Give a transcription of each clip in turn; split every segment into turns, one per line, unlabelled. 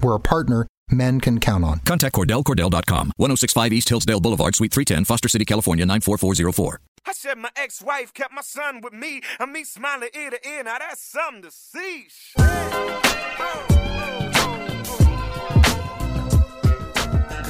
We're a partner men can count on.
Contact CordellCordell.com. 1065 East Hillsdale Boulevard, Suite 310, Foster City, California, 94404.
I said my ex-wife kept my son with me, and me smiling ear to ear. Now that's something to see.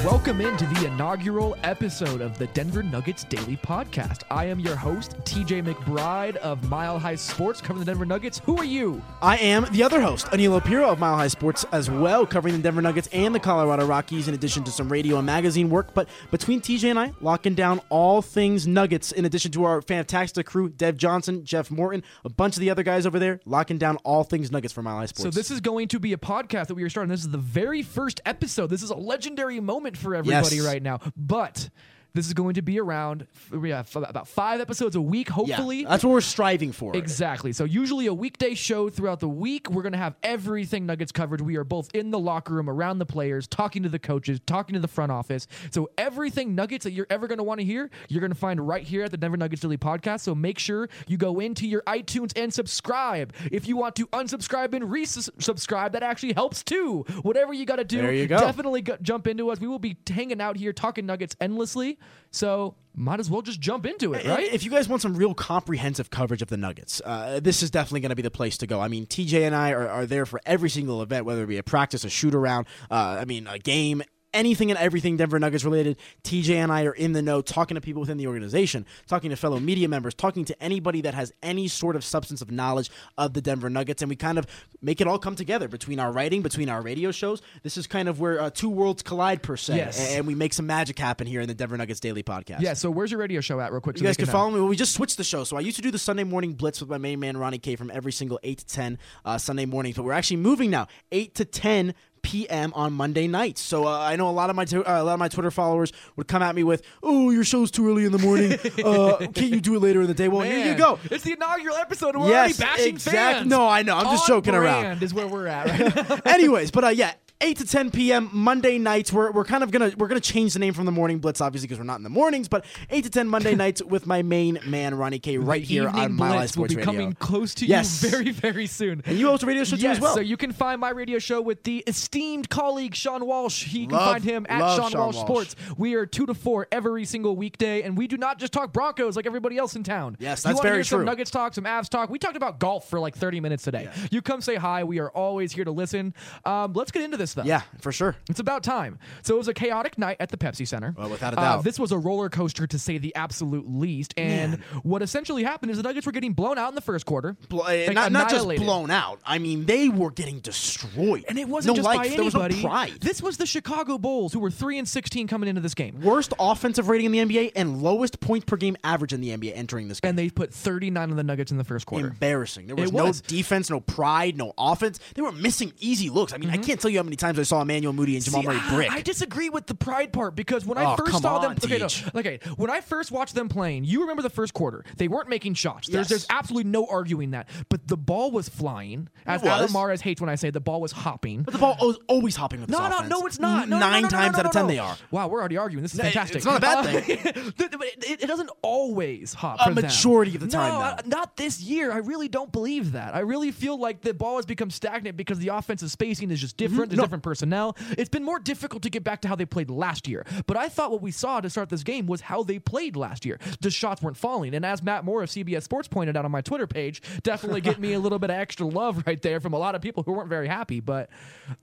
Welcome into the inaugural episode of the Denver Nuggets Daily Podcast. I am your host, TJ McBride of Mile High Sports, covering the Denver Nuggets. Who are you?
I am the other host, Aniello Piro of Mile High Sports as well, covering the Denver Nuggets and the Colorado Rockies, in addition to some radio and magazine work. But between TJ and I, locking down all things Nuggets, in addition to our fantastic crew, Dev Johnson, Jeff Morton, a bunch of the other guys over there, locking down all things Nuggets for Mile High Sports.
So this is going to be a podcast that we are starting. This is the very first episode. This is a legendary moment for everybody
Yes.
right now. But this is going to be around yeah, f- about five episodes a week,
yeah,
hopefully.
that's what we're striving for.
Exactly. So usually a weekday show throughout the week, we're going to have everything Nuggets covered. We are both in the locker room, around the players, talking to the coaches, talking to the front office. So everything Nuggets that you're ever going to want to hear, you're going to find right here at the Denver Nuggets Daily Podcast. So make sure you go into your iTunes and subscribe. If you want to unsubscribe and resubscribe, that actually helps too. Whatever you got to do,
There you go.
definitely go- jump into us. We will be hanging out here talking Nuggets endlessly. So might as well just jump into it, right?
If you guys want some real comprehensive coverage of the Nuggets, uh, this is definitely going to be the place to go. I mean, TJ and I are, are there for every single event, whether it be a practice, a shoot around, uh, I mean, a game. Anything and everything Denver Nuggets related, TJ and I are in the know, talking to people within the organization, talking to fellow media members, talking to anybody that has any sort of substance of knowledge of the Denver Nuggets, and we kind of make it all come together between our writing, between our radio shows. This is kind of where uh, two worlds collide, per se,
Yes.
and we make some magic happen here in the Denver Nuggets Daily Podcast.
yeah, so where's your radio show at, real quick? so
You guys can
know?
follow me. Well, we just switched the show. So I used to do the Sunday morning blitz with my main man Ronnie K from every single eight to ten uh, Sunday mornings, but we're actually moving now eight to ten p.m. on Monday nights. So uh, I know a lot of my t- uh, a lot of my Twitter followers would come at me with, "Oh, your show's too early in the morning. uh, can't you do it later in the day?" Well, here you go.
It's the inaugural episode, and we're
Yes,
already bashing
exact-
fans.
no, I know. I'm just
On
joking around.
Is where we're at. Right?
Anyways, but uh, yeah. 8 to 10 p.m. Monday nights. We're, we're kind of gonna we're gonna change the name from the morning blitz, obviously, because we're not in the mornings. But 8 to 10 Monday nights with my main man Ronnie K right
The
here on Mile High
Blitz will
Sports
be
Radio.
coming close to
Yes.
you very, very soon.
And you host a radio show too
Yes,
as well.
so you can find my radio show with the esteemed colleague Sean Walsh. He you can find him at Sean,
Sean
Walsh,
Walsh.
Sports. We are two to four every single weekday, and we do not just talk Broncos like everybody else in town.
Yes,
you
that's
wanna
very
hear Some. Nuggets talk, some Avs talk. We talked about golf for like thirty minutes today. You come say hi. We are always here to listen. Um, let's get into this though.
yeah, for sure.
It's about time. So it was a chaotic night at the Pepsi Center.
Well, without a
Uh,
doubt.
this was a roller coaster to say the absolute least. And
Man.
what essentially happened is the Nuggets were getting blown out in the first quarter.
Uh,
Like,
not, not just blown out. I mean, they were getting destroyed.
And it wasn't
no
just
life.
by
There was
anybody.
no pride.
This was the Chicago Bulls, who were three and sixteen coming into this game,
Worst offensive rating in the NBA and lowest points per game average in the NBA entering this game.
and they put thirty nine on the Nuggets in the first quarter.
Embarrassing. There was,
It
no defense, no pride, no offense. They were missing easy looks. I mean, I can't tell you how many times I saw Emmanuel Mudiay and Jamal.
See,
Murray brick.
I disagree with the pride part because when I
Oh,
first
come
saw them,
on,
okay, no,
Teach.
okay, when I first watched them playing, you remember the first quarter? They weren't making shots. There's,
Yes.
there's absolutely no arguing that. But the ball was flying. As
was.
Adam Mares hates when I say the ball was hopping.
but the ball was always hopping with this
No, no,
offense.
no, it's not. No, no,
Nine
no, no,
times
no,
out of
no,
ten
no.
they are.
Wow, we're already arguing. This is fantastic.
it's not a bad thing.
th- but it, it doesn't always hop.
A
for them.
majority of the time,
No, not this year. I really don't believe that. I really feel like the ball has become stagnant because the offensive spacing is just different. There's
Mm-hmm. No.
Different personnel. It's been more difficult to get back to how they played last year. But I thought what we saw to start this game was how they played last year. The shots weren't falling. And as Matt Moore of CBS Sports pointed out on my Twitter page, definitely get me a little bit of extra love right there from a lot of people who weren't very happy. But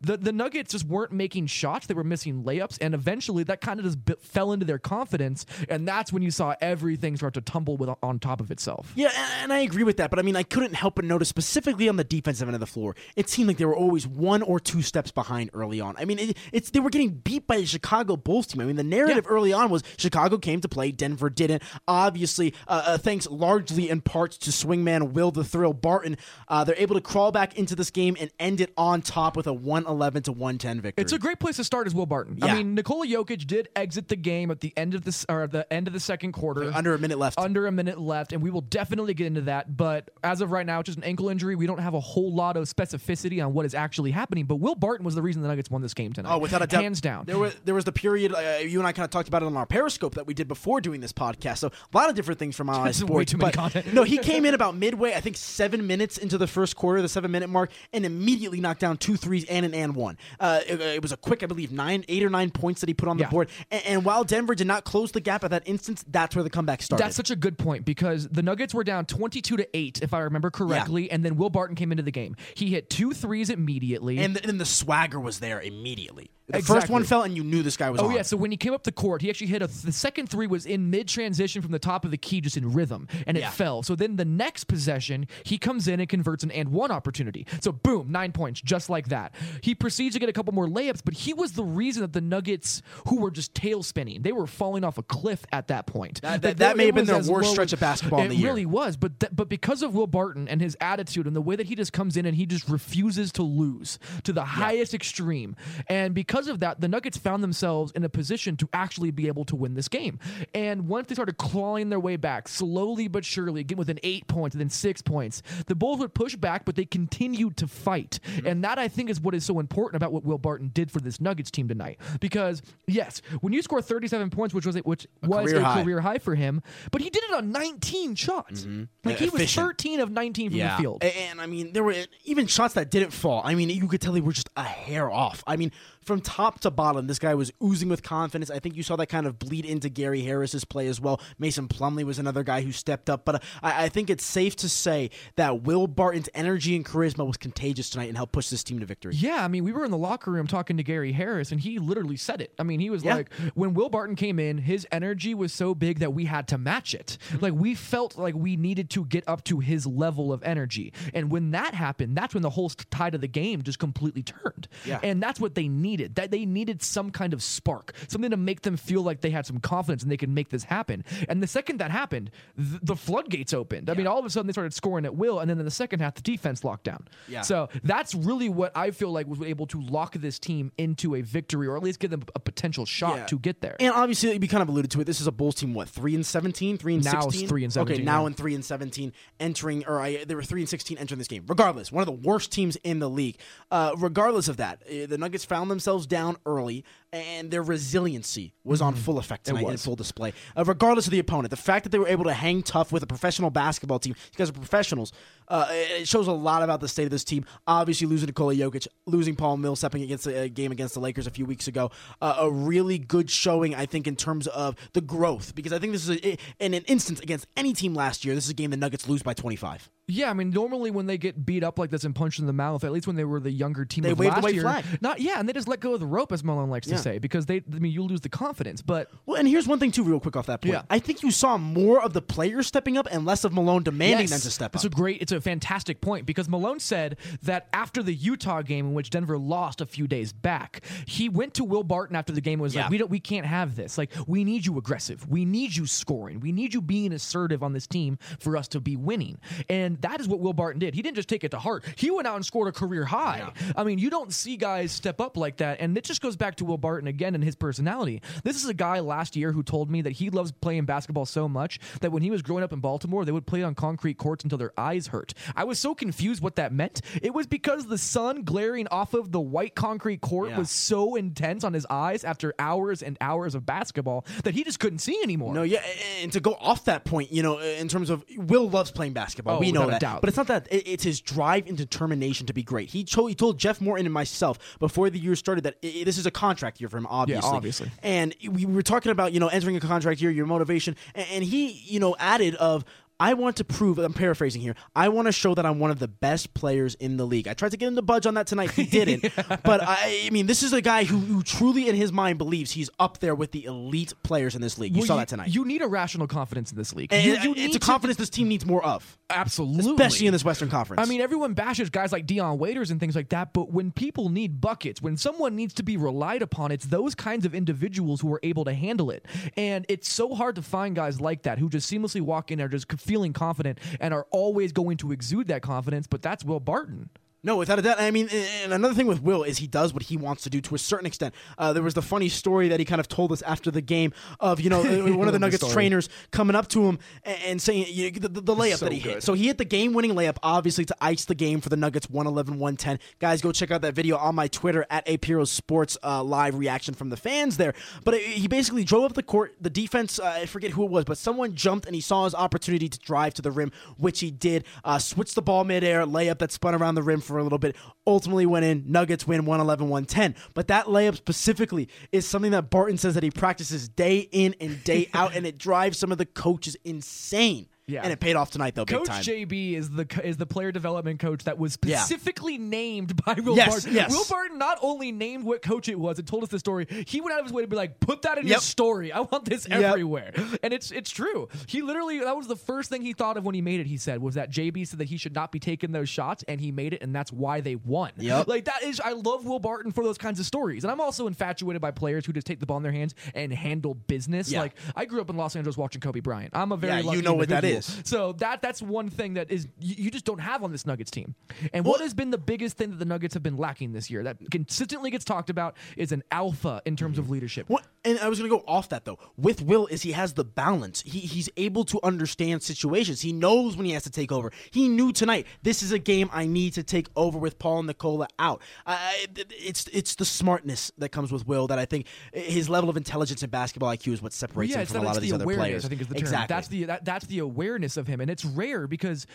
the, the Nuggets just weren't making shots. They were missing layups. And eventually that kind of just bit, fell into their confidence. And that's when you saw everything start to tumble with, on top of itself.
Yeah, and I agree with that. But I mean, I couldn't help but notice specifically on the defensive end of the floor, it seemed like they were always one or two steps behind behind early on. I mean, it, it's they were getting beat by the Chicago Bulls team. I mean, the narrative early on was Chicago came to play, Denver didn't. Obviously, uh, uh, thanks largely in part to swingman Will the Thrill Barton, uh, they're able to crawl back into this game and end it on top with a 111 to 110 victory.
It's a great place to start as Will Barton.
Yeah.
I mean, Nikola Jokic did exit the game at the end of this or at the end of the second quarter.
under a minute left.
under a minute left, and we will definitely get into that. But as of right now, it's just an ankle injury. We don't have a whole lot of specificity on what is actually happening. But Will Barton was the reason the Nuggets won this game tonight.
Oh, without a doubt,
hands down.
There was there was the period uh, you and I kind of talked about it on our Periscope that we did before doing this podcast. So a lot of different things from Mile High
This is
Sports.
way too many
but
content.
no, he came in about midway, I think seven minutes into the first quarter, the seven minute mark, and immediately knocked down two threes and an and one. Uh, it, it was a quick, I believe, nine, eight or nine points that he put on the
Yeah.
board. And, and while Denver did not close the gap at that instance, that's where the comeback started.
That's such a good point because the Nuggets were down 22 to 8 if I remember correctly and then Will Barton came into the game. He hit two threes immediately.
and then the swagger was there immediately. The first one fell, and you knew this guy was
Oh
on.
yeah, so when he came up the court, he actually hit a. The second three was in mid transition from the top of the key, just in rhythm, and it
Yeah.
fell. So then the next possession, he comes in and converts an and one opportunity. So boom, nine points, just like that. He proceeds to get a couple more layups, but he was the reason that the Nuggets, who were just tail spinning, they were falling off a cliff at that point.
That- that- that may have been their worst stretch of basketball in
it
the year.
It really was, but th- but because of Will Barton and his attitude and the way that he just comes in and he just refuses to lose to the highest extreme, and because of that, the Nuggets found themselves in a position to actually be able to win this game. And once they started clawing their way back, slowly but surely, getting within eight points and then six points, the Bulls would push back, but they continued to fight,
Mm-hmm.
and that I think is what is so important about what Will Barton did for this Nuggets team tonight. Because yes, when you score 37 points, which was which was
career
a
high.
career high for him, but he did it on 19 shots. Like he was 13 of 19 from the field.
A- And, I mean, there were even shots that didn't fall. I mean, you could tell they were just a hair off. I mean, from top to bottom, this guy was oozing with confidence. I think you saw that kind of bleed into Gary Harris's play as well. Mason Plumlee was another guy who stepped up. But I, I think it's safe to say that Will Barton's energy and charisma was contagious tonight and helped push this team to victory.
Yeah, I mean, we were in the locker room talking to Gary Harris, and he literally said it. I mean, he was
Yeah.
like, when Will Barton came in, his energy was so big that we had to match it.
Mm-hmm.
Like, we felt like we needed to get up to his level of energy. And when that happened, that's when the whole tide of the game just completely turned.
Yeah.
And that's what they needed. That they needed some kind of spark, something to make them feel like they had some confidence and they could make this happen. And the second that happened, th- the floodgates opened. I mean, all of a sudden they started scoring at will, and then in the second half, the defense locked down.
Yeah.
So that's really what I feel like was able to lock this team into a victory, or at least give them a potential shot
Yeah.
to get there.
And obviously, you kind of alluded to it. This is a Bulls team. What three and seventeen, three and
Now three and 17,
Okay, now
yeah.
in three and seventeen, entering or I, they were three and sixteen entering this game. Regardless, one of the worst teams in the league. Uh, regardless of that, uh, the Nuggets found themselves down early, and their resiliency was on full effect tonight in
Mm-hmm. was.
full display. Uh, regardless of the opponent, the fact that they were able to hang tough with a professional basketball team, these guys are professionals. Uh, it shows a lot about the state of this team. Obviously, losing Nikola Jokic, losing Paul Millsap against a game against the Lakers a few weeks ago, uh, a really good showing, I think, in terms of the growth. Because I think this is a, in an instance against any team last year. This is a game the Nuggets lose by 25.
Yeah, I mean, normally when they get beat up like this and punched in the mouth, at least when they were the younger team
They
of
waved the
last
white
year,
flag.
not yeah, and they just let go of the rope, as Malone likes
Yeah.
to say, because they, I mean, you lose the confidence. But
Well, and here's one thing too, real quick off that point.
Yeah.
I think you saw more of the players stepping up and less of Malone demanding
Yes.
them to step up.
It's a great, it's a fantastic point because Malone said that after the Utah game in which Denver lost a few days back, he went to Will Barton after the game and was
Yeah.
like, "We don't, we can't have this. Like, we need you aggressive. We need you scoring. We need you being assertive on this team for us to be winning." And that is what Will Barton did. He didn't just take it to heart. He went out and scored a career high. I mean, you don't see guys step up like that, and it just goes back to Will Barton again in his personality. This is a guy last year who told me that he loves playing basketball so much that when he was growing up in Baltimore, they would play on concrete courts until their eyes hurt. I was so confused what that meant. It was because the sun glaring off of the white concrete court
Yeah.
was so intense on his eyes after hours and hours of basketball that he just couldn't see anymore.
No, yeah, and to go off that point, you know, in terms of Will loves playing basketball,
Oh,
we know that,
doubt.
but it's not that. It's his drive and determination to be great. He told he told Jeff Morton and myself before the year started that i this is a contract year for him, obviously.
obviously.
And we were talking about you know entering a contract year, your motivation, and, and he you know added of I want to prove, I'm paraphrasing here, I want to show that I'm one of the best players in the league. I tried to get him to budge on that tonight. He didn't. But I, I mean, this is a guy who, who truly in his mind believes he's up there with the elite players in this league. You
Well,
saw that tonight.
You need a rational confidence in this league. You- you
it's a
to-
confidence this team needs more of,
absolutely,
especially in this Western Conference.
I mean, everyone bashes guys like Dion Waiters and things like that, but when people need buckets, when someone needs to be relied upon, it's those kinds of individuals who are able to handle it. And it's so hard to find guys like that who just seamlessly walk in and are just feeling confident and are always going to exude that confidence. But that's Will Barton.
No, without a doubt. I mean, and another thing with Will is he does what he wants to do to a certain extent. Uh, there was the funny story that he kind of told us after the game of you know uh, one of the Nuggets
story.
trainers coming up to him and, saying you, the, the, the layup
So
that he
good.
hit. So he hit the game-winning layup, obviously to ice the game for the Nuggets, 111-110. Guys, go check out that video on my Twitter at Apiro Sports uh, live reaction from the fans there. But uh, he basically drove up the court. The defense, uh, I forget who it was, but someone jumped and he saw his opportunity to drive to the rim, which he did. Uh, switched the ball midair, layup that spun around the rim for a little bit. Ultimately went in. Nuggets win 111-110. But that layup specifically is something that Barton says that he practices day in and day out, and it drives some of the coaches insane.
Yeah.
And it paid off tonight though, big
Coach
time.
JB is the is the player development coach that was
Yeah.
specifically named by Will
Yes,
Barton.
yes.
Will Barton not only named what coach it was and told us the story, he went out of his way to be like, "Put that in your
Yep.
story. I want this
Yep.
everywhere." And it's it's true. He literally that was the first thing he thought of when he made it. He said was that JB said that he should not be taking those shots, and he made it, and that's why they won.
Yep.
Like that is I love Will Barton for those kinds of stories, and I'm also infatuated by players who just take the ball in their hands and handle business.
Yeah.
Like I grew up in Los Angeles watching Kobe Bryant. I'm a very
Yeah, you
lucky
know what that
individual.
Is.
So that that's one thing that is you, you just don't have on this Nuggets team. And what has been the biggest thing that the Nuggets have been lacking this year that consistently gets talked about is an alpha in terms of mm-hmm. leadership.
What, and I was going to go off that though. With Will, is he has the balance. He he's able to understand situations. He knows when he has to take over. He knew tonight this is a game I need to take over with Paul and Nikola out. I, it's it's the smartness that comes with Will that I think his level of intelligence and basketball IQ is what separates
yeah,
him from a lot of these
the
other
awareness.
players.
I think is the term.
Exactly.
That's the that, that's the awareness of him, and it's rare because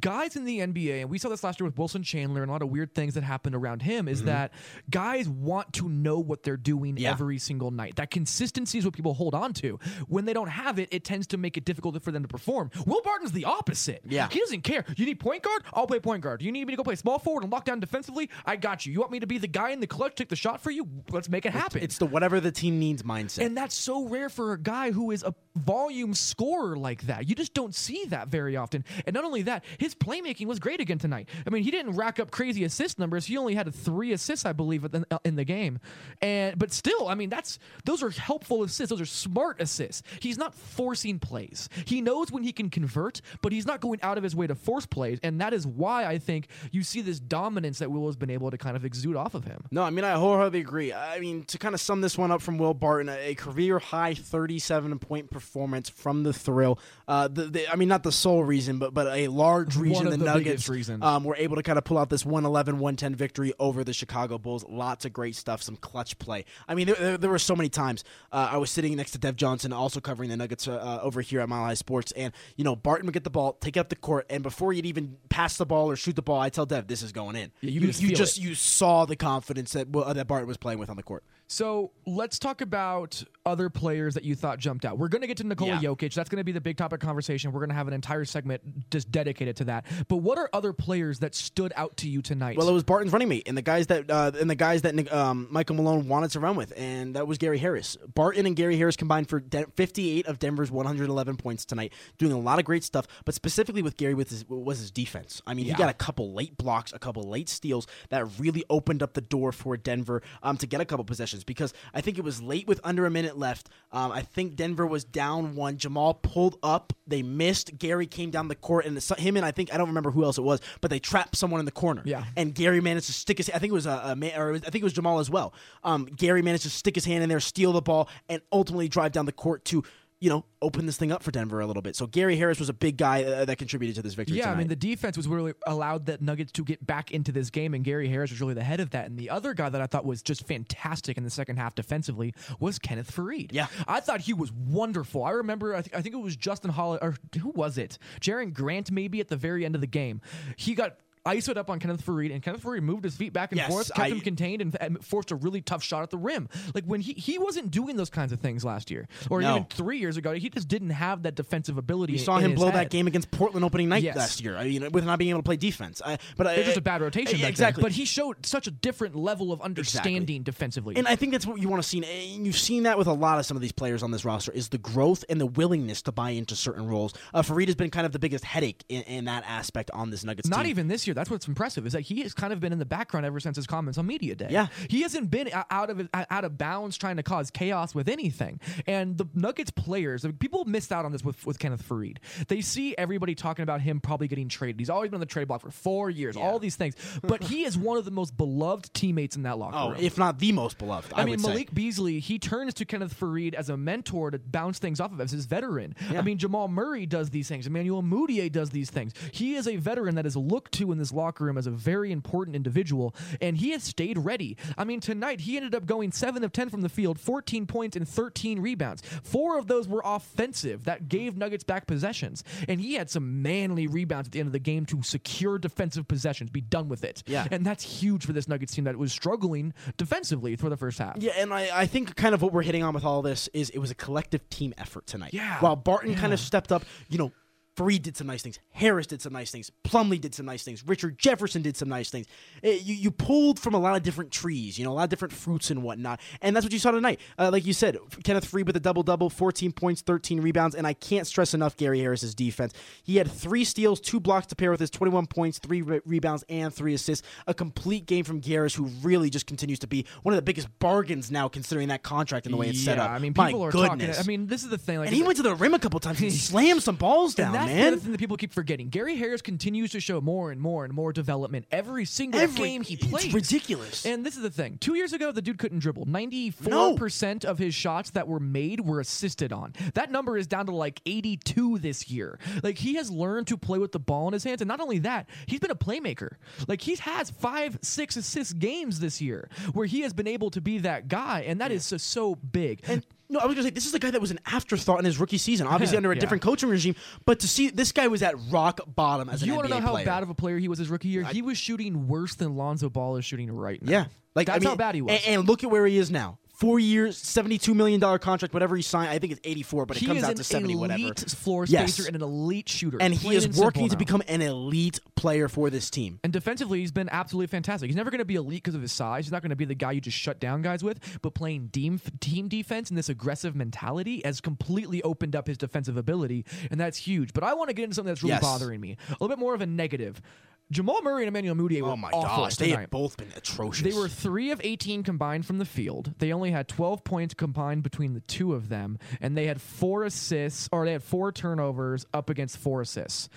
guys in the NBA, and we saw this last year with Wilson Chandler, and a lot of weird things that happened around him, is that guys want to know what they're doing
Mm-hmm. Yeah.
every single night. That consistency is what people hold on to. When they don't have it, it tends to make it difficult for them to perform. Will Barton's the opposite.
Yeah.
he doesn't care. You need point guard, I'll play point guard. You need me to go play small forward and lock down defensively, I got you. You want me to be the guy in the clutch, take the shot for you? Let's make it happen.
it's the whatever the team needs mindset.
And that's so rare for a guy who is a volume scorer like that. You just don't see that very often. And not only that, his playmaking was great again tonight. I mean, he didn't rack up crazy assist numbers. He only had three assists, I believe, in the, in the game. And but still, I mean, that's those are helpful assists. Those are smart assists. He's not forcing plays. He knows when he can convert, but he's not going out of his way to force plays. And that is why I think you see this dominance that Will has been able to kind of exude off of him.
No, I mean I wholeheartedly agree. I mean to kind of sum this one up from Will Barton, a, a career high 37 point performance from the thrill. Uh, the, the, I mean not the sole reason, but but a large reason the,
the
Nuggets um, were able to kind of pull out this 111-110 victory over the Chicago Bulls. Lots of great stuff, some clutch play. I mean there, there, there were so many times uh, I was sitting next to Dev Johnson, also covering the Nuggets uh, over here at Mile High Sports, and you know Barton would get the ball, take it up the court, and before he'd even pass the ball or shoot the ball, I tell Dev this is going in.
Yeah, you
you,
just
you just
it.
you saw the confidence that uh, that Barton was playing with on the court.
So let's talk about other players that you thought jumped out. We're going to get to Nikola
Yeah.
Jokic. That's going to be the big topic conversation. We're going to have an entire segment just dedicated to that. But what are other players that stood out to you tonight?
Well, it was Barton's running mate, and the guys that uh, and the guys that um, Michael Malone wanted to run with, and that was Gary Harris. Barton and Gary Harris combined for De- 58 of Denver's 111 points tonight, doing a lot of great stuff. But specifically with Gary, with his was his defense. I mean, he got a couple late blocks, a couple late steals that really opened up the door for Denver um, to get a couple possessions. Because I think it was late with under a minute left. Um, I think Denver was down one. Jamal pulled up, they missed. Gary came down the court, and it's him and I think I don't remember who else it was, but they trapped someone in the corner.
Yeah.
And Gary managed to stick his. I think it was a, a man, or was- I think it was Jamal as well. Um, Gary managed to stick his hand in there, steal the ball, and ultimately drive down the court to, you know, open this thing up for Denver a little bit. So Gary Harris was a big guy uh, that contributed to this victory.
yeah, I mean, the defense was really allowed the Nuggets to get back into this game, and Gary Harris was really the head of that. And the other guy that I thought was just fantastic in the second half defensively was Kenneth Faried.
Yeah.
I thought he was wonderful. I remember, I, th- I think it was Justin Holiday, or who was it? Jerian Grant, maybe at the very end of the game. He got ISO'd up on Kenneth Faried, and Kenneth Faried moved his feet back and
Yes,
forth, kept
I-
him contained, and, and forced a really tough shot at the rim. Like when he he wasn't doing those kinds of things last year, or
No.
even three years ago. He just didn't have that defensive ability.
We saw him blow
head.
that game against Portland opening night
Yes.
last year. I mean, with not being able to play defense. I, but
It was just a bad rotation. then.
exactly.
But he showed such a different level of understanding defensively.
And I think that's what you want to see. And you've seen that with a lot of some of these players on this roster is the growth and the willingness to buy into certain roles. Uh, Faried has been kind of the biggest headache in, in that aspect on this Nuggets
Not
team.
even this year. That's what's impressive is that he has kind of been in the background ever since his comments on media day.
Yeah.
he hasn't been out of out of bounds trying to cause chaos with anything. And the Nuggets players, people missed out on this with with Kenneth Faried. They see everybody talking about him probably getting traded. He's always been on the trade block for four years. All these things, but he is one of the most beloved teammates in that locker
Oh,
room.
if not the most beloved. I,
I, mean,
would say.
Malik Beasley, he turns to Kenneth Faried as a mentor to bounce things off of as his veteran. I mean, Jamal Murray does these things. Emmanuel Mudiay does these things. He is a veteran that is looked to in this locker room as a very important individual, and he has stayed ready. I mean, tonight he ended up going 7 of 10 from the field, 14 points and 13 rebounds. Four of those were offensive. That gave Nuggets back possessions. And he had some manly rebounds at the end of the game to secure defensive possessions, be done with it.
Yeah.
And that's huge for this Nuggets team that was struggling defensively for the first half.
Yeah, and I, I think kind of what we're hitting on with all this is it was a collective team effort tonight.
Yeah.
While Barton kind of stepped up, you know, Faried did some nice things. Harris did some nice things. Plumlee did some nice things. Richard Jefferson did some nice things. Eh, you, you pulled from a lot of different trees, you know, a lot of different fruits and whatnot. And that's what you saw tonight. Uh, like you said, Kenneth Faried with a double double, 14 points, 13 rebounds. And I can't stress enough Gary Harris's defense. He had three steals, two blocks to pair with his 21 points, three re- rebounds, and three assists. A complete game from Garris, who really just continues to be one of the biggest bargains now, considering that contract and the way it's set
Yeah,
up.
I mean,
My
people are
goodness.
talking. I mean, this is the thing. Like,
and he went to the rim a couple times and slammed some balls down,
that's the
man.
other thing that people keep forgetting. Gary Harris continues to show more and more and more development every single
Every-
game he
it's
plays.
ridiculous.
And this is the thing. Two years ago, the dude couldn't dribble. Ninety-four percent of his shots that were made were assisted on. That number is down to like eighty-two this year. Like he has learned to play with the ball in his hands, and not only that, he's been a playmaker. Like he has five, six assist games this year, where he has been able to be that guy, and that is so, so big.
And no, I was gonna say this is the guy that was an afterthought in his rookie season, obviously under a
Yeah.
different coaching regime. But to see this guy was at rock bottom as an
you
NBA
want to know how bad of a player he was his rookie year? he was shooting worse than Lonzo Ball is shooting right now.
yeah, like
that's
I mean,
how bad he was.
And, and look at where he is now. Four years, seventy-two million dollar contract, whatever he signed. I think it's eighty-four, but it
he
comes out to seventy,
elite
whatever.
floor
Yes.
spacer and an elite shooter.
And he is
and
working to become an elite player for this team.
And defensively, he's been absolutely fantastic. He's never going to be elite because of his size. He's not going to be the guy you just shut down guys with. But playing team team defense and this aggressive mentality has completely opened up his defensive ability, and that's huge. But I want to get into something that's really
Yes.
bothering me. A little bit more of a negative. Jamal Murray and Emmanuel Mudiay were
Oh my
awful
gosh, they
tonight.
have both been atrocious.
They were three of 18 combined from the field. They only had 12 points combined between the two of them, and they had four assists, or they had four turnovers up against four assists.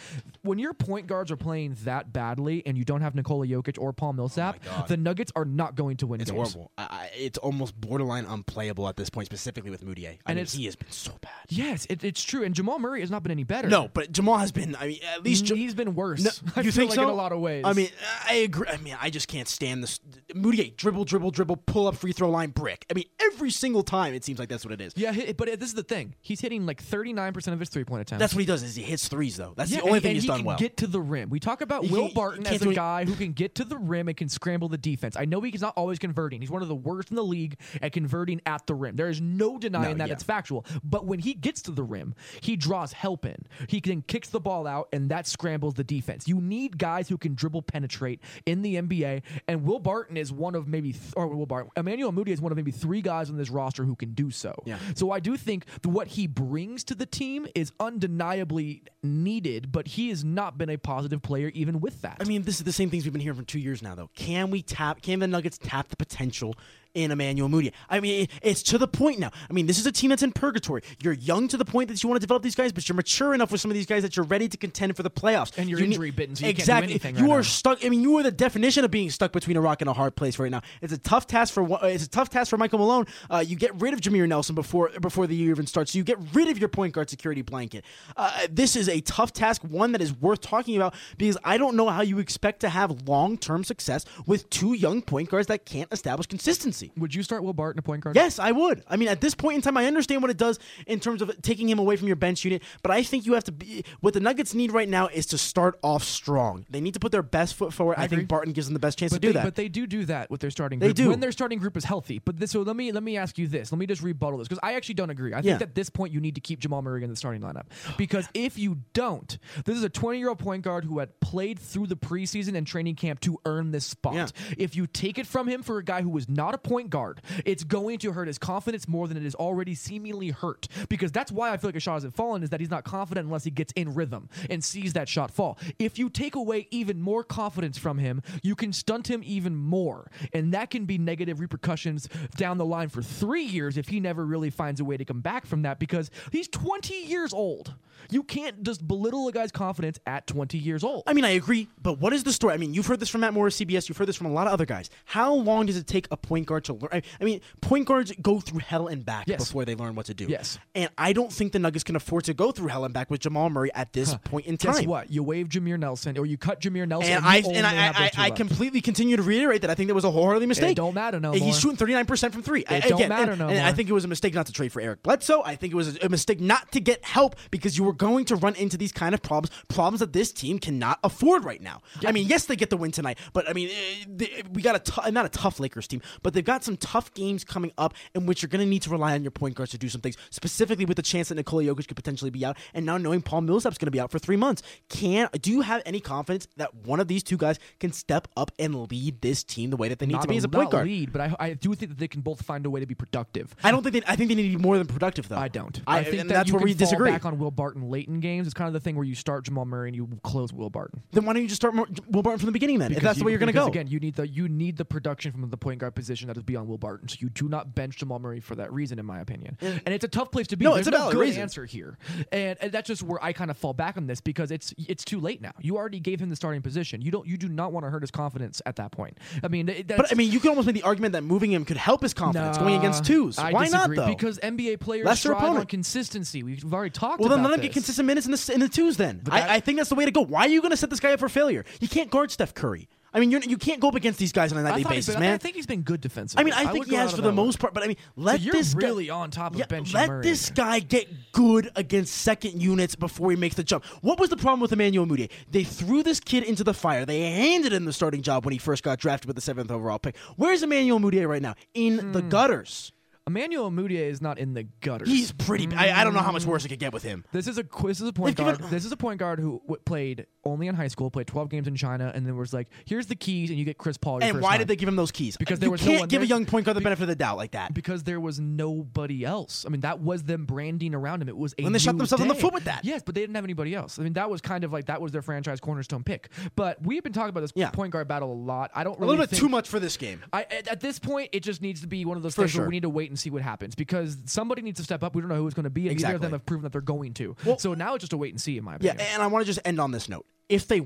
When your point guards are playing that badly and you don't have Nikola Jokic or Paul Millsap, oh the Nuggets are not going to win
It's
games.
horrible. I, I, it's almost borderline unplayable at this point, specifically with Mudiay. I
And
mean,
it's-
he has been so bad.
Yes, it, it's true. And Jamal Murray has not been any better.
No, but Jamal has been. I mean, at least
he's been worse.
No, you think
like
so?
In a lot of ways.
I mean, I agree. I mean, I just can't stand this. Mudiay dribble, dribble, dribble, pull up free throw line, brick. I mean, every single time it seems like that's what it is.
yeah, hi- but this is the thing. He's hitting like 39% of his three point attempts.
That's what he does. Is he hits threes though. That's
Yeah,
the only
and,
thing
and
he's
he
done
can
well.
get to the rim. We talk about
He
Will
can't-
Barton
can't
as
do
a
it-
guy who can get to the rim and can scramble the defense. I know he's not always converting. He's one of the worst in the league at converting at the rim. There is no denying
No,
that
yeah.
it's factual. But when he gets to the rim, he draws help in. He then kicks the ball out, and that scrambles the defense. You need guys who can dribble penetrate in the NBA, and Will Barton is one of maybe, th- or Will Barton, Emmanuel Mudiay is one of maybe three guys on this roster who can do so.
Yeah.
So I do think that what he brings to the team is undeniably needed, but he has not been a positive player even with that.
I mean, this is the same things we've been hearing for two years now, though. Can we tap? Can the Nuggets tap the potential in Emmanuel Mudiay? I mean, it- it's to the point now. I mean, this is a team that's in purgatory. You're young to the point that you want to develop these guys, but you're mature enough with some of these guys that you're ready to contend for the playoffs.
And you're
You need-
injury bitten, so you can't do
exactly. You are
now.
stuck. I mean, you are the definition of being stuck between a rock and a hard place right now. It's a tough task for. It's a tough task for Michael Malone. Uh, you get rid of Jameer Nelson before before the year even starts. So you get rid of your point guard security blanket. Uh, this is a a tough task, one that is worth talking about because I don't know how you expect to have long term success with two young point guards that can't establish consistency.
Would you start Will Barton a point guard?
Yes, I would. I mean, at this point in time, I understand what it does in terms of taking him away from your bench unit, but I think you have to be. What the Nuggets need right now is to start off strong. They need to put their best foot forward. I,
agree.
think Barton gives them the best chance
But
to
they,
do that.
but they do do that with their starting
They
group
do.
when their starting group is healthy. But this, so let me let me ask you this. Let me just rebuttal this because I actually don't agree. I
Yeah.
think at this point you need to keep Jamal Murray in the starting lineup because if you don't, this is a 20 year old point guard who had played through the preseason and training camp to earn this spot.
Yeah.
If you take it from him for a guy who was not a point guard, it's going to hurt his confidence more than it is already seemingly hurt. Because that's why I feel like a shot hasn't fallen is that he's not confident unless he gets in rhythm and sees that shot fall. If you take away even more confidence from him, you can stunt him even more. And that can be negative repercussions down the line for three years if he never really finds a way to come back from that because he's 20 years old. You can't just belittle a guy's confidence at 20 years old.
I mean, I agree, but what is the story? I mean, you've heard this from Matt Morris, CBS. You've heard this from a lot of other guys. How long does it take a point guard to learn? I, I mean, point guards go through hell and back
Yes.
before they learn what to do.
Yes.
and I don't think the Nuggets can afford to go through hell and back with Jamal Murray at this point in time.
Guess what? You waive Jameer Nelson or you cut Jameer Nelson.
And I and I, I, I completely continue to reiterate that I think that was a wholeheartedly mistake.
don't matter no more.
He's shooting thirty nine percent from three.
It
I-
don't
again,
matter
and,
no
and I think it was a mistake not to trade for Eric Bledsoe. I think it was a mistake not to get help because you were going to run into these kind of problems, problems that this team cannot afford right now. I mean, yes, they get the win tonight, but I mean, eh, they, we got a tou- not a tough Lakers team, but they've got some tough games coming up in which you're going to need to rely on your point guards to do some things, specifically with the chance that Nikola Jokic could potentially be out, and now knowing Paul Millsap's going to be out for three months. Can do you have any confidence that one of these two guys can step up and lead this team the way that they need
not
to be as a point
not
guard?
lead, but I, I do think that they can both find a way to be productive.
I don't think they, I think they need to be more than productive though.
I don't.
I,
think that
that's where we disagree.
back on Will Barton late in games. It's kind of the thing where you start Jamal Murray and you close Will Barton.
then why don't you just start Mo- Will Barton from the beginning then? if
Because
that's the
you-
way you're going to go.
Again, you need the you need the production from the point guard position that is beyond Will Barton. So you do not bench Jamal Murray for that reason, in my opinion. And it's a tough place to be.
No,
There's
it's a
no
valid
good
reason.
answer here, and, and that's just where I kind of fall back on this because it's it's too late now. You already gave him the starting position. You don't you do not want to hurt his confidence at that point. I mean, that's,
But I mean, you could almost make the argument that moving him could help his confidence going against twos.
I
Why
disagree,
not though?
Because NBA players
Lesser
strive on
opponent.
consistency. We've already talked
well, then
about
let him get consistent minutes in the in the twos. Then
But
I, I think that's the way to go. Why are you going to set this guy up for failure? You can't guard Steph Curry. I mean, you're, you can't go up against these guys on a nightly basis,
been-
man.
I think he's been good defensively.
I mean, I think he has for the most part, but I mean, let
you're
this guy-
on top of
yeah, let
Murray
this guy get good against second units before he makes the jump. What was the problem with Emmanuel Mudiay? They threw this kid into the fire. They handed him the starting job when he first got drafted with the seventh overall pick. Where's Emmanuel Mudiay right now? In the
Hmm.
gutters.
Emmanuel Mudiay is not in the gutters.
He's pretty. I, I don't know how much worse it could get with him.
This is a this is a point guard. This is a point guard who w- played only in high school, played 12 games in China, and then was like, "Here's the keys, and you get Chris Paul."
And why
night."
did they give him those keys?
Because
you
there was no
can't
one
give a young point guard the benefit of the doubt like that.
Because there was nobody else. I mean, that was them branding around him. It was a
And they shot themselves in the foot with that.
Yes, but they didn't have anybody else. I mean, that was kind of like that was their franchise cornerstone pick. But we've been talking about this
Yeah.
point guard battle a lot. I don't
a little bit too much for this game.
I, at, at this point, it just needs to be one of those
For
things
sure.
where we need to wait and see what happens because somebody needs to step up. We don't know who it's going to be, and neither of them have proven that they're going to.
Well-
so now it's just a wait and see, in my opinion.
Yeah, and I want to just end on this note. If they,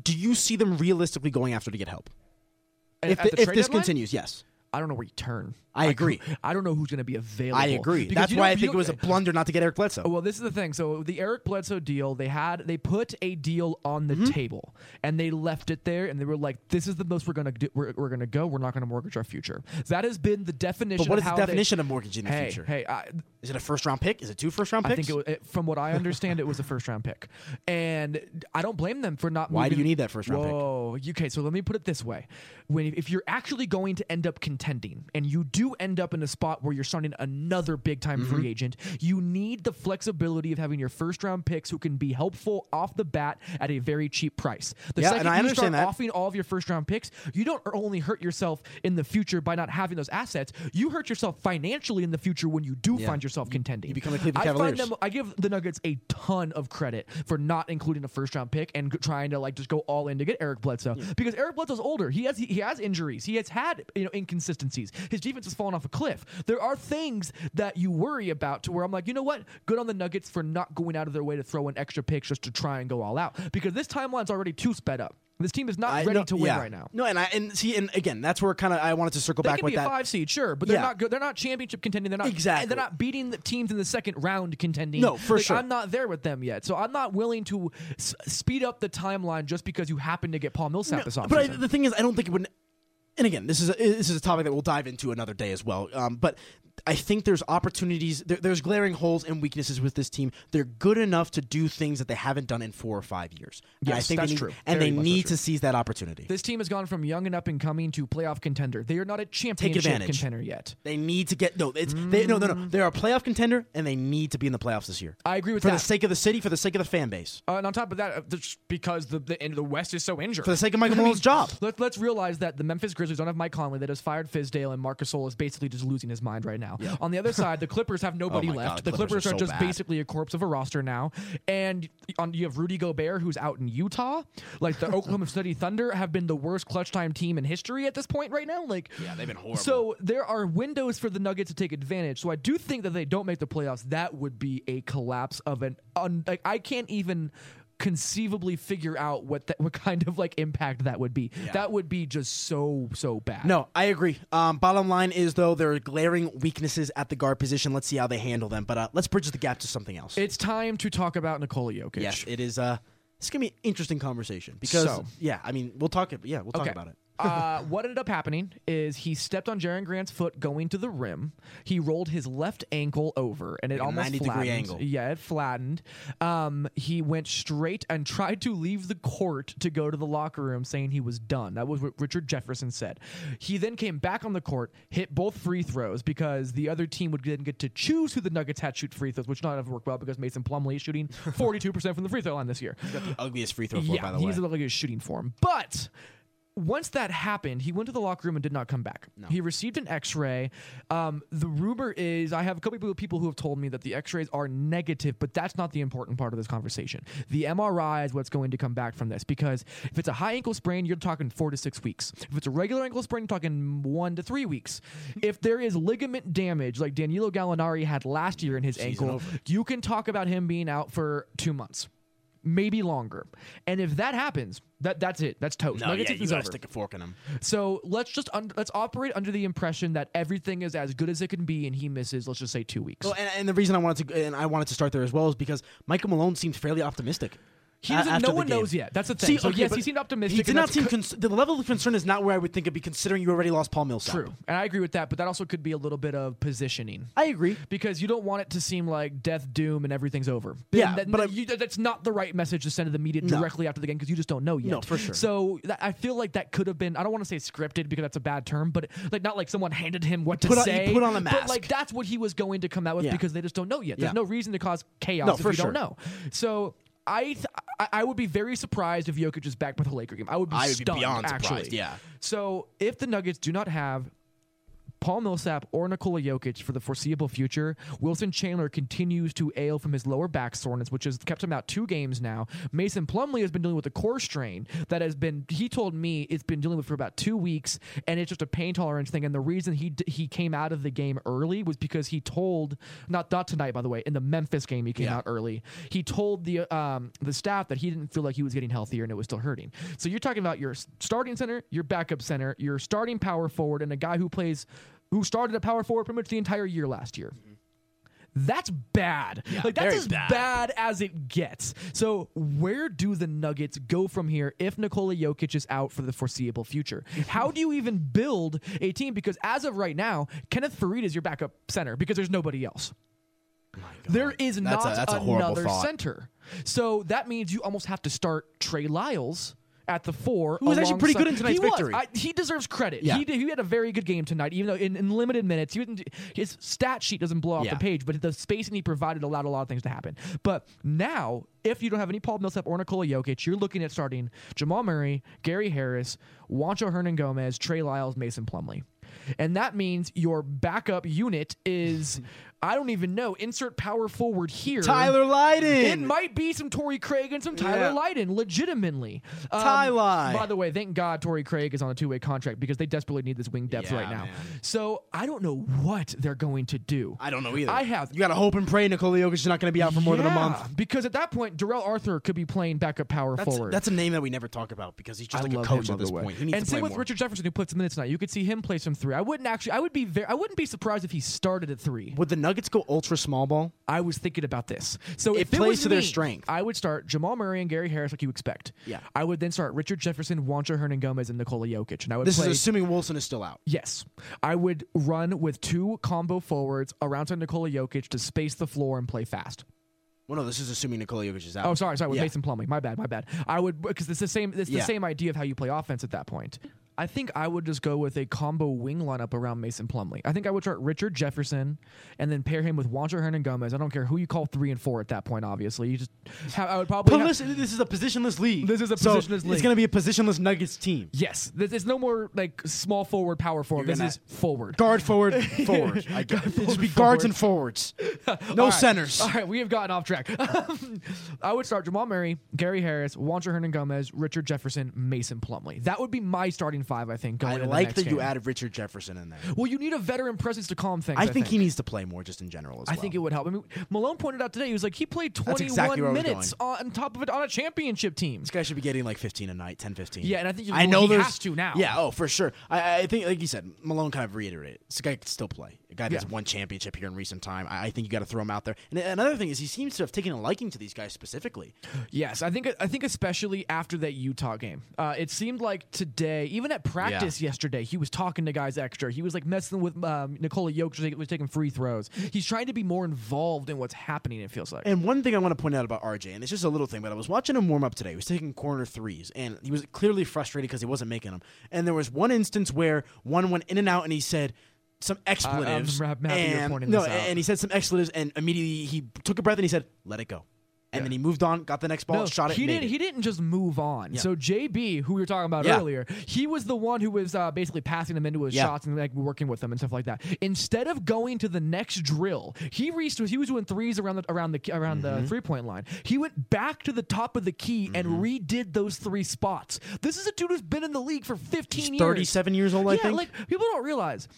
do you see them realistically going after to get help?
And
If,
at
the-
the
if this
deadline,
continues, yes.
I don't know where you turn.
I agree.
I don't know who's going to be available.
I agree.
Because
That's
you
why
don't-
I
you
think it
don't-
was a blunder not to get Eric Bledsoe.
Well, this is the thing. So the Eric Bledsoe deal, they had they put a deal on
Mm-hmm.
the table, and they left it there, and they were like, "This is the most we're gonna do. We're, we're gonna go. We're not gonna mortgage our future." That has been the definition.
but what
of
is the
how they-
definition of mortgaging the
hey,
future?
Hey, I,
Is it a first round pick? Is it two first round picks?
I think it, was, it, from what I understand, it was a first round pick, and I don't blame them for not.
Why do you need that first round pick?
Whoa, okay. So let me put it this way: when if you're actually going to end up contending, and you do end up in a spot where you're starting another big time
Mm-hmm.
free agent, you need the flexibility of having your first round picks who can be helpful off the bat at a very cheap price. The
Yeah,
second
and I
you
understand
start
that.
offing all of your first round picks, you don't only hurt yourself in the future by not having those assets. You hurt yourself financially in the future when you do
Yeah.
find yourself contending.
you become the Cleveland
I find them I give the Nuggets a ton of credit for not including a first round pick and trying to like just go all in to get Eric Bledsoe because Eric Bledsoe's older. He has he has injuries. He has had you know inconsistencies. His defense has fallen off a cliff. There are things that you worry about to where I'm like, you know what? Good on the Nuggets for not going out of their way to throw in extra picks just to try and go all out because this timeline's already too sped up. This team is not
I-
ready
no,
to win
yeah.
right now.
No, and I and see, and again, that's where kind of I wanted to circle
They
back
can
with
be a
that.
five seed, sure, but they're
Yeah.
not good. They're not championship contending. They're not
Exactly.
They're not beating the teams in the second round contending.
No, for
Like,
sure.
I'm not there with them yet, so I'm not willing to s- speed up the timeline just because you happen to get Paul Millsap this offseason.
but I, the thing is, I don't think it would. And again, this is a, this is a topic that we'll dive into another day as well. Um, but I think there's opportunities. There, there's glaring holes and weaknesses with this team. They're good enough to do things that they haven't done in four or five years. And I think
that's
need,
true.
And
Very
they
so
need to seize that opportunity.
this team has gone from young and up and coming to playoff contender. They are not a championship contender yet.
They need to get no. It's they, no, no, no. They're a playoff contender, and they need to be in the playoffs this year.
I agree with that.
for
that.
the sake of the city, for the sake of the fan base,
Uh, and on top of that, uh, because the the end of the West is so injured.
for the sake of Michael Malone's job.
Let, let's realize that the Memphis Grizzlies don't have Mike Conley. that has fired Fizdale, and Marcus Gasol is basically just losing his mind right now. On the other side, the Clippers have oh nobody
Oh
left.
God,
the
Clippers
Clippers
are
are,
so
just
bad.
basically a corpse of a roster now. And on, you have Rudy Gobert, who's out in Utah. Like the Oklahoma City Thunder have been the worst clutch time team in history at this point right now. Like,
Yeah, they've been horrible.
So there are windows for the Nuggets to take advantage. So I do think that they don't make the playoffs. That would be a collapse of an. Un, like I can't even conceivably figure out what that what kind of like impact that would be. That would be just so so bad.
No, I agree. Um, bottom line is though there are glaring weaknesses at the guard position. Let's see how they handle them. But uh, let's bridge the gap to something else.
It's time to talk about Nikola Jokic.
yes, it is. Uh, it's gonna be an interesting conversation because
So-
yeah, I mean we'll talk. It. Yeah, we'll talk
Okay.
about it.
Uh, what ended up happening is he stepped on Jerian Grant's foot going to the rim. He rolled his left ankle over, and it
Like a
almost
90 degree
flattened.
angle.
Yeah, it flattened. Um, he went straight and tried to leave the court to go to the locker room, saying he was done. That was what Richard Jefferson said. He then came back on the court, hit both free throws because the other team would then get to choose who the Nuggets had shoot free throws, which not have worked well because Mason Plumlee is shooting 42% from the free throw line this year.
Got The ugliest free throw floor,
Yeah,
by the way.
he's the ugliest shooting form. But once that happened, he went to the locker room and did not come back. He received an X-ray. Um, the rumor is, I have a couple of people who have told me that the X-rays are negative, but that's not the important part of this conversation. The MRI is what's going to come back from this because if it's a high ankle sprain, you're talking four to six weeks. If it's a regular ankle sprain, you're talking one to three weeks. if there is ligament damage, like Danilo Gallinari had last year in his ankle,
over.
you can talk about him being out for two months maybe longer. And if that happens, that that's it. That's toast.
no,
Nuggets
yeah, you gotta
over.
stick a fork in him.
So let's just un- let's operate under the impression that everything is as good as it can be, and he misses. Let's just say two weeks.
Well, and, and the reason I wanted to and I wanted to start there as well is because Michael Malone seemed fairly optimistic.
He doesn't- no one
game.
knows yet. That's the thing. So, yes, he seemed optimistic,
He did not seem
co-
cons- the level of concern is not where I would think it'd be considering you already lost Paul Millsap.
True, and I agree with that. But that also could be a little bit of positioning.
I agree.
Because you don't want it to seem like death, doom, and everything's over.
Yeah,
that,
but
you, that's not the right message to send to the media
No.
directly after the game because you just don't know yet.
No, for sure.
So that, I feel like that could have been. I don't want to say scripted because that's a bad term, but like not like someone handed him what to
put on- you
say.
put on a mask.
But like that's what he was going to come out with
Yeah.
because they just don't know yet. There's
Yeah.
no reason to cause chaos
No,
if
for
you
sure.
don't know. So. I, th- I would be very surprised if Jokic is back with the Laker game. I would be
I would be
stunned,
beyond
actually.
surprised, yeah.
So if the Nuggets do not have Paul Millsap or Nikola Jokic for the foreseeable future. Wilson Chandler continues to ail from his lower back soreness, which has kept him out two games now. Mason Plumlee has been dealing with a core strain that has been, he told me, it's been dealing with for about two weeks, and it's just a pain tolerance thing. And the reason he d- he came out of the game early was because he told, not not tonight by the way, in the Memphis game he came
Yeah.
out early. He told the um the staff that he didn't feel like he was getting healthier and it was still hurting. So you're talking about your starting center, your backup center, your starting power forward, and a guy who plays who started at power forward pretty much the entire year last year. Mm-hmm. That's bad. like that's as
bad.
bad. as it gets. So where do the Nuggets go from here if Nikola Jokic is out for the foreseeable future? Mm-hmm. How do you even build a team? Because as of right now, Kenneth Faried is your backup center because there's nobody else. There is
That's
not
a
another
thought.
center. So that means you almost have to start Trey Lyles at the four.
Who was actually pretty good in tonight's
he
victory.
I- he deserves credit.
Yeah.
He, did, he had a very good game tonight, even though in, in limited minutes, his stat sheet doesn't blow off
Yeah.
the page, but the spacing he provided allowed a lot of things to happen. But now, if you don't have any Paul Millsap or Nikola Jokic, you're looking at starting Jamal Murray, Gary Harris, Juancho Hernangomez, Trey Lyles, Mason Plumlee. And that means your backup unit is, I don't even know, insert power forward here.
Tyler Lydon.
It might be some Torrey Craig and some Tyler
Yeah.
Lydon, legitimately. Um,
Ty-Ly.
By the way, thank God Torrey Craig is on a two way contract because they desperately need this wing depth
Yeah,
right now.
man.
So I don't know what they're going to do.
I don't know either.
I have-
You got to hope and pray Nikola Jokic is not going to be out for more than a month.
Because at that point, Darrell Arthur could be playing backup power
That's,
forward.
that's a name that we never talk about because he's just
I
like a coach
him,
at this
by the way.
point. He needs
and same with. Richard Jefferson, who plays some minutes tonight. You could see him play some three. I wouldn't actually. I would be very. I wouldn't be surprised if he started at three.
Would the Nuggets go ultra small ball?
I was thinking about this. So
It
if
plays
it
to their
me,
strength.
I would start Jamal Murray and Gary Harris like you expect.
Yeah.
I would then start Richard Jefferson, Juancho Hernangomez, and Nikola Jokic, and I would
This
play.
is assuming Wilson is still out.
Yes, I would run with two combo forwards around to Nikola Jokic to space the floor and play fast.
Well, no, this is assuming Nikola Jokic is out.
Oh, sorry, sorry, with
Yeah.
Mason Plumlee. My bad, my bad. I would because it's the same. It's the
Yeah.
same idea of how you play offense at that point. I think I would just go with a combo wing lineup around Mason Plumlee. I think I would start Richard Jefferson and then pair him with Juancho Hernangomez. I don't care who you call three and four at that point. Obviously, you just have, I would probably.
But listen, this is a positionless league.
This is a
So
positionless league.
It's going to be a positionless Nuggets team.
yes, this is no more like small forward, power forward.
You're
This is forward.
Guard, forward, forward. I get it. should be guards and forwards. No
All right.
centers.
All right, we have gotten off track. I would start Jamal Murray, Gary Harris, Juancho Hernangomez, Richard Jefferson, Mason Plumlee. That would be my starting five, I think. Going
I like that you
game.
added Richard Jefferson in there.
Well, you need a veteran presence to calm things. I,
I think he needs to play more just in general as
I
well.
think it would help. I mean, Malone pointed out today. He was like, he played 21
exactly where I was
minutes on top of it on a championship team.
This guy should be getting like 15 a night, 10, 15.
Yeah, and I think you-
I know
he has to now.
Yeah, oh, for sure. I, I think, like you said, Malone kind of reiterated. This guy could still play. A guy that's
Yeah.
won championship here in recent time. I, I think you got to throw him out there. And another thing is he seems to have taken a liking to these guys specifically.
Yes, I think I think especially after that Utah game, uh, it seemed like today, even at practice yesterday, he was talking to guys extra. He was like messing with um, Nikola Jokic, was taking free throws. He's trying to be more involved in what's happening. It feels like.
And one thing I want to point out about RJ, and it's just a little thing, but I was watching him warm up today. He was taking corner threes, and he was clearly frustrated because he wasn't making them. And there was one instance where one went in and out, and he said some expletives.
I'm happy you're
and,
pointing
no,
this out.
and he said some expletives, and immediately he took a breath and he said, "Let it go." And then he moved on, got the next ball,
No,
shot it.
he didn't.
it.
He didn't just move on. So JB, who we were talking about
Yeah.
earlier, he was the one who was uh, basically passing them into his
Yeah.
shots and like working with them and stuff like that. Instead of going to the next drill, he reached. He was doing threes around the around the around
Mm-hmm.
the three point line. He went back to the top of the key and redid those three spots. This is a dude who's been in the league for 15
He's
years.
37 years old, I
yeah,
think.
like people don't realize.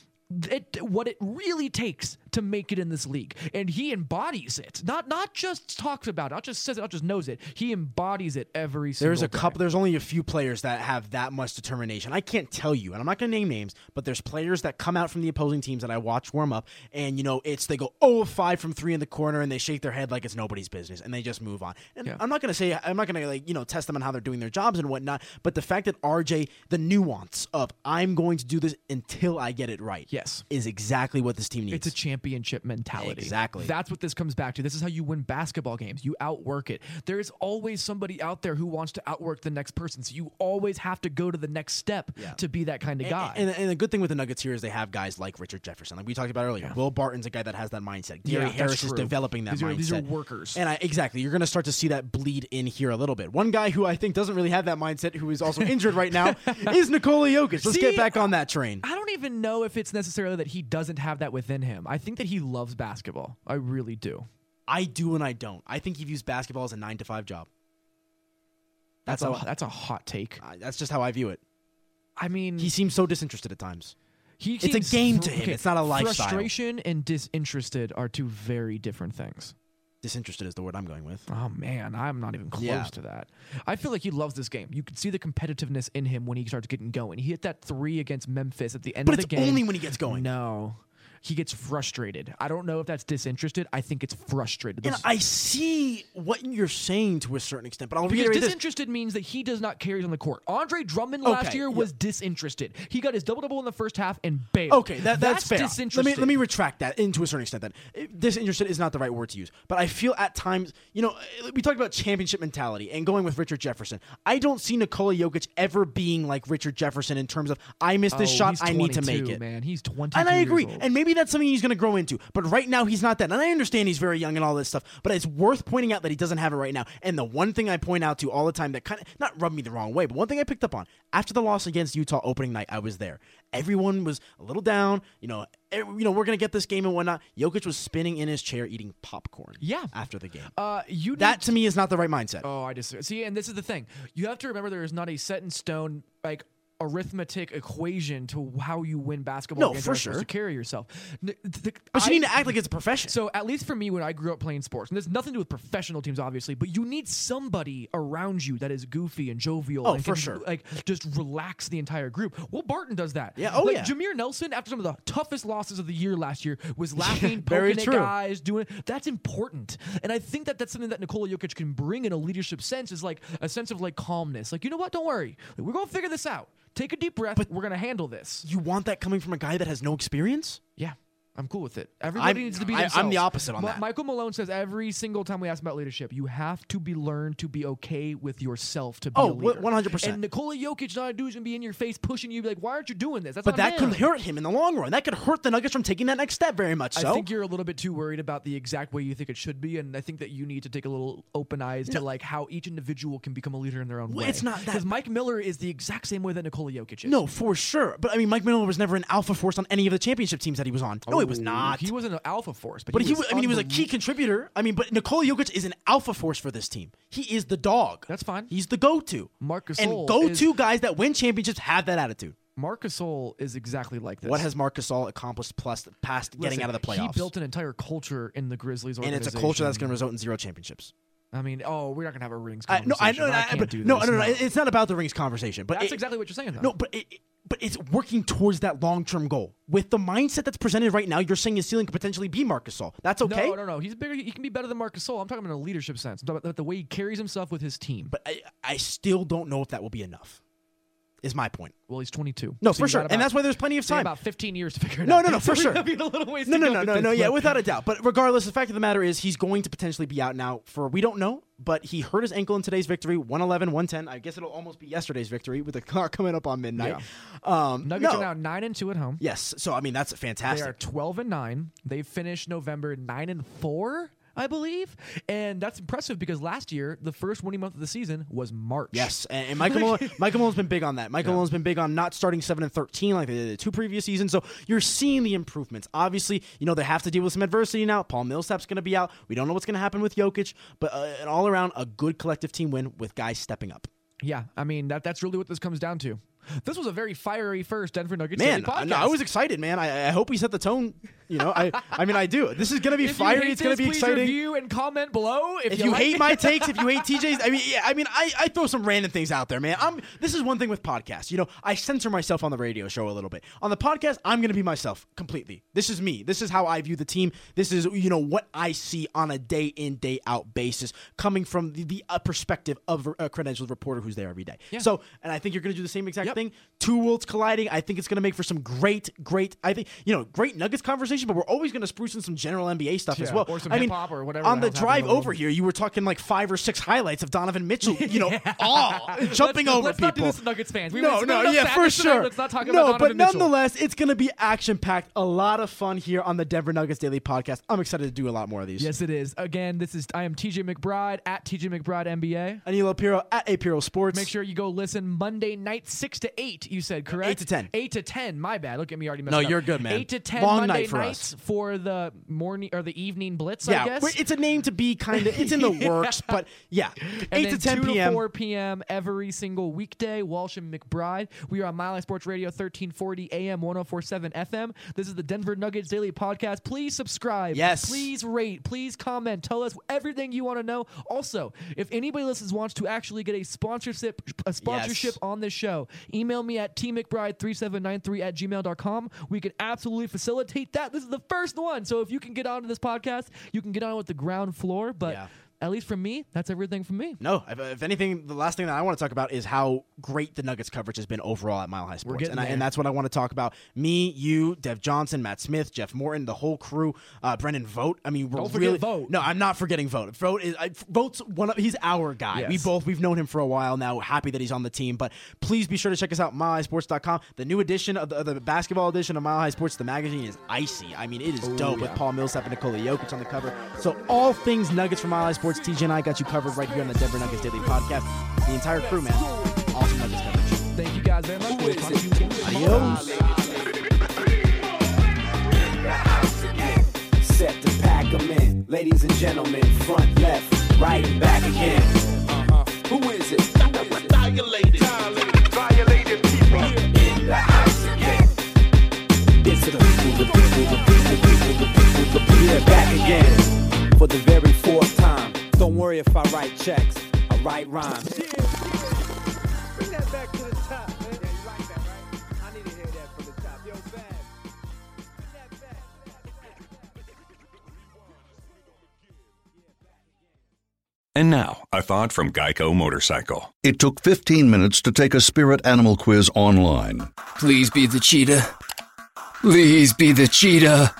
It, what it really takes to make it in this league, and he embodies it. Not not just talks about it, not just says it, not just knows it. He embodies it every single.
There's a couple. There's only a few players that have that much determination. I can't tell you, and I'm not going to name names, but there's players that come out from the opposing teams that I watch warm up, and you know, it's they go 0 of 5 from three in the corner, and they shake their head like it's nobody's business, and they just move on. And
Yeah.
I'm not going to say I'm not going to like you know test them on how they're doing their jobs and whatnot, but the fact that RJ, the nuance of I'm going to do this until I get it right,
Yes.
is exactly what this team needs.
It's a championship mentality.
Exactly.
That's what this comes back to. This is how you win basketball games. You outwork it. There is always somebody out there who wants to outwork the next person. So you always have to go to the next step
Yeah.
to be that kind of guy.
And, and the good thing with the Nuggets here is they have guys like Richard Jefferson, like we talked about earlier. Will Barton's a guy that has that mindset. Gary
Yeah,
Harris is developing that
These are-
mindset.
these are workers.
And I, exactly, you're going to start to see that bleed in here a little bit. One guy who I think doesn't really have that mindset, who is also injured right now, is Nikola Jokic. Let's
See,
get back on that train.
I don't even know if it's necessarily that he doesn't have that within him. I think that he loves basketball. I really do.
I do and I don't. I think he views basketball as a nine to five job.
That's,
That's
a that's a hot take.
Uh, that's just how I view it.
I mean,
He seems so disinterested at times.
he
it's a game to him. It's not a lifestyle.
Frustration and disinterested are two very different things.
Disinterested is the word I'm going with.
Oh man, I'm not even close
Yeah.
to that. I feel like he loves this game. You can see the competitiveness in him when he starts getting going. He hit that three against Memphis at the end
But
of the game.
But it's only when he gets going.
No, he gets frustrated. I don't know if that's disinterested. I think it's frustrated.
And I see what you're saying to a certain extent, but I'll
because
reiterate this.
disinterested means that he does not carry on the court. Andre Drummond last year
yeah.
was disinterested. He got his double double in the first half and bailed.
Okay, that, that's, fair. Let
Disinterested.
me let me retract that into a certain extent. Then disinterested is not the right word to use, but I feel at times, you know, uh, we talked about championship mentality and going with Richard Jefferson. I don't see Nikola Jokic ever being like Richard Jefferson in terms of I missed this
Oh,
shot, I need to make it.
Man, he's twenty.
And I agree. And maybe that's something he's going to grow into. But right now, he's not that. And I understand he's very young and all this stuff, but it's worth pointing out that he doesn't have it right now. And the one thing I point out to all the time that kind of not rubbed me the wrong way, but one thing I picked up on after the loss against Utah opening night, I was there. Everyone was a little down. You know, eh, you know, we're going to get this game and whatnot. Jokic was spinning in his chair eating popcorn.
Yeah.
After the game.
Uh, you
that to me is not the right mindset.
Oh, I just see, and this is the thing. You have to remember there is not a set in stone like arithmetic equation to how you win basketball.
No,
games
for sure.
To carry yourself, N- the-
but you need to act like it's a profession.
So at least for me, when I grew up playing sports, and there's nothing to do with professional teams, obviously, but you need somebody around you that is goofy and jovial.
Oh,
and
for
can,
sure.
Like just relax the entire group. Well, Barton does that.
Yeah, oh,
like,
yeah.
Jameer Nelson, after some of the toughest losses of the year last year, was laughing, poking
true.
at guys, doing. That's important, and I think that that's something that Nikola Jokic can bring in a leadership sense. Is like a sense of like calmness. Like you know what? Don't worry. We're gonna figure this out. Take a deep breath. But we're gonna handle this.
you want that coming from a guy that has no experience?
Yeah. I'm cool with it. Everybody
I'm-
needs to be
I- I'm the opposite on
Ma-
that.
Michael Malone says every single time we ask about leadership, you have to be learned to be okay with yourself to be
Oh,
a leader.
100%.
And Nikola Jokic not a dude's gonna be in your face pushing you, be like, "Why aren't you doing this?" That's
But that could hurt him in the long run. That could hurt the Nuggets from taking that next step very much so.
I think you're a little bit too worried about the exact way you think it should be, and I think that you need to take a little open eyes to like how each individual can become a leader in their own
Well,
way.
it's not that-
because Mike Miller is the exact same way that Nikola Jokic is.
no, for sure. But I mean, Mike Miller was never an alpha force on any of the championship teams that he was on. No, he was not.
He wasn't an alpha force, but,
but he,
was
was, I mean, he was a key contributor. I mean, but Nikola Jokic is an alpha force for this team. He is the dog.
That's fine.
He's the go-to.
Marcus
and go-to
is-
guys that win championships have that attitude.
Marcus is exactly like this.
What has Marc Gasol accomplished plus past getting out of the playoffs?
He built an entire culture in the Grizzlies
and it's a culture that's going to result in zero championships.
I mean, oh, we're not going to have a rings
I, no, I
conversation.
know. I,
can't
but,
do
no,
this.
no, no, It's not about the rings conversation. But
That's
it-
exactly what you're saying, though.
No, but it- but it's working towards that long term goal. With the mindset that's presented right now, you're saying his ceiling could potentially be Marc Gasol. That's okay.
No, no, no. He's bigger. He can be better than Marcus Gasol. I'm talking about in a leadership sense. I'm talking about the way he carries himself with his team.
But I, I still don't know if that will be enough. Is my point.
well, he's 22.
No,
So
for sure,
got
and that's why there's plenty of time.
got 15 years to figure it
No,
out.
no, no,
So
for sure.
have a little ways
No, no,
go
no, no, no. Yeah, without a doubt. But regardless, the fact of the matter is he's going to potentially be out now for we don't know. But he hurt his ankle in today's victory, 111, 110. I guess it'll almost be yesterday's victory with the clock coming up on midnight. Um,
Nuggets
no.
are now nine and two at home.
Yes, so I mean that's fantastic.
They are 12 and 9. They finished November 9 and 4, I believe. And that's impressive because last year, the first winning month of the season was March.
Yes, and, and Michael Malone, Michael Malone's been big on that. Michael Malone's been big on not starting seven and thirteen like they did the two previous seasons. So you're seeing the improvements. Obviously, you know they have to deal with some adversity now. Paul Millsap's going to be out. We don't know what's going to happen with Jokic, but uh, an all around a good collective team win with guys stepping up.
Yeah, I mean that that's really what this comes down to. This was a very fiery first Denver Nuggets
Man, I,
podcast.
no, I was excited, man. I, I hope we set the tone. You know, I I mean I do. This is going to be
If you
fiery. It's going to
this,
be
please
exciting.
Review and comment below if,
if you
like
hate
it.
my takes, if you hate TJ's, I mean, yeah, I mean, I, I throw some random things out there, man. I'm this is one thing with podcasts. You know, I censor myself on the radio show a little bit. On the podcast, I'm going to be myself completely. This is me. This is how I view the team. This is you know what I see on a day in day out basis, coming from the, the uh, perspective of a credentialed reporter who's there every day. So, and I think you're going to do the same exact
Yep.
Thing. Two worlds colliding. I think it's going to make for some great, great. I think you know, great Nuggets conversation. But we're always going to spruce in some general NBA stuff as well.
or some
I mean,
or whatever
on
the
the drive
in the world.
over here, you were talking like five or six highlights of Donovan Mitchell, you know, all jumping
let's,
over
let's
people.
not do this, Nuggets fans. We
no, no, yeah, for
sadness tonight.
sure.
Let's not talk
no,
about
but
Donovan Mitchell.
nonetheless, it's going to be action packed. A lot of fun here on the Denver Nuggets Daily Podcast. I'm excited to do a lot more of these.
Yes, it is. Again, this is I am TJ McBride at TJ McBride NBA.
Aniello Piro at Apiro Sports.
Make sure you go listen Monday night, six to eight. You said correct?
Eight to 10.
Eight to ten. My bad. Look at me already. Messed
No,
up.
you're good, man.
Eight to ten
Long
Monday
night for
nights
us.
for the morning or the evening blitz. I
Yeah,
guess.
it's a name to be kind of. It's in the works, but yeah,
And
eight to ten
2
p.m.
to 4 p.m. every single weekday. Walsh and McBride. We are on Mile High Sports Radio, 1340 AM, 1047 FM. This is the Denver Nuggets Daily Podcast. Please subscribe.
Yes.
Please rate. Please comment. Tell us everything you want to know. Also, if anybody listens wants to actually get a sponsorship a sponsorship
Yes.
on this show, email me at tmcbride3793 at gmail.com. We can absolutely facilitate that. This is the first one. So if you can get onto this podcast, you can get on with the ground floor. But
Yeah.
At least for me, that's everything from me.
No, if, if anything, the last thing that I want to talk about is how great the Nuggets coverage has been overall at Mile High Sports, and, I, and that's what I want to talk about. Me, you, Dev Johnson, Matt Smith, Jeff Morton, the whole crew, uh, Brendan Vogt. I mean, we're
Don't forget
really
Vogt.
no, I'm not forgetting Vote. Vogt is I, Vogt's one of he's our guy. We both we've known him for a while now. Happy that he's on the team, but please be sure to check us out milehighsports.com. The new edition of the, of the basketball edition of Mile High Sports, the magazine is icy. I mean, it is dope with Paul Millsap and Nikola Jokic on the cover. So all things Nuggets from Mile High Sports, TJ and I got you covered right here on the Denver Nuggets Daily Podcast. The entire crew, man, awesome Nuggets coverage.
Thank you guys very much. We'll talk to you again.
Adios.
Set to pack 'em in. Ladies and gentlemen, front, left, right, back again. Who is it?
Violated. Violated people.
In the house again. It's the people, the people, the people, the people, the people, the people. Yeah, back again. For the very fourth time. Don't worry if I write checks. I write rhymes.
Bring that back to the top, man. Yeah, you like that, right? I need to hear that from the top. Yo, Fab. Bring that back.
And now, a thought from Geico Motorcycle.
It took 15 minutes to take a spirit animal quiz online
Please be the cheetah. Please be the cheetah.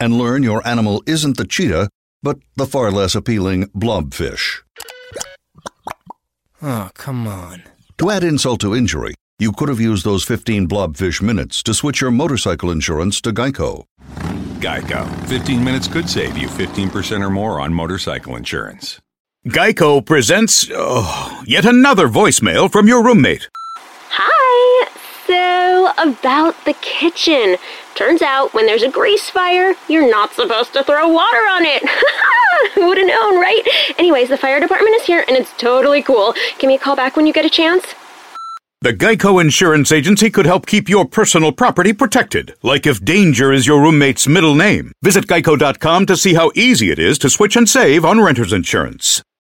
and learn your animal isn't the cheetah, but the far less appealing blobfish.
Oh, come on.
To add insult to injury, you could have used those 15 blobfish minutes to switch your motorcycle insurance to Geico.
Geico. 15 minutes could save you 15% or more on motorcycle insurance.
Geico presents oh, yet another voicemail from your roommate.
Hi. So, about the kitchen. Turns out when there's a grease fire, you're not supposed to throw water on it. Who would have known, right? Anyways, the fire department is here and it's totally cool. Give me a call back when you get a chance.
The Geico Insurance Agency could help keep your personal property protected, like if danger is your roommate's middle name. Visit geico.com to see how easy it is to switch and save on renter's insurance.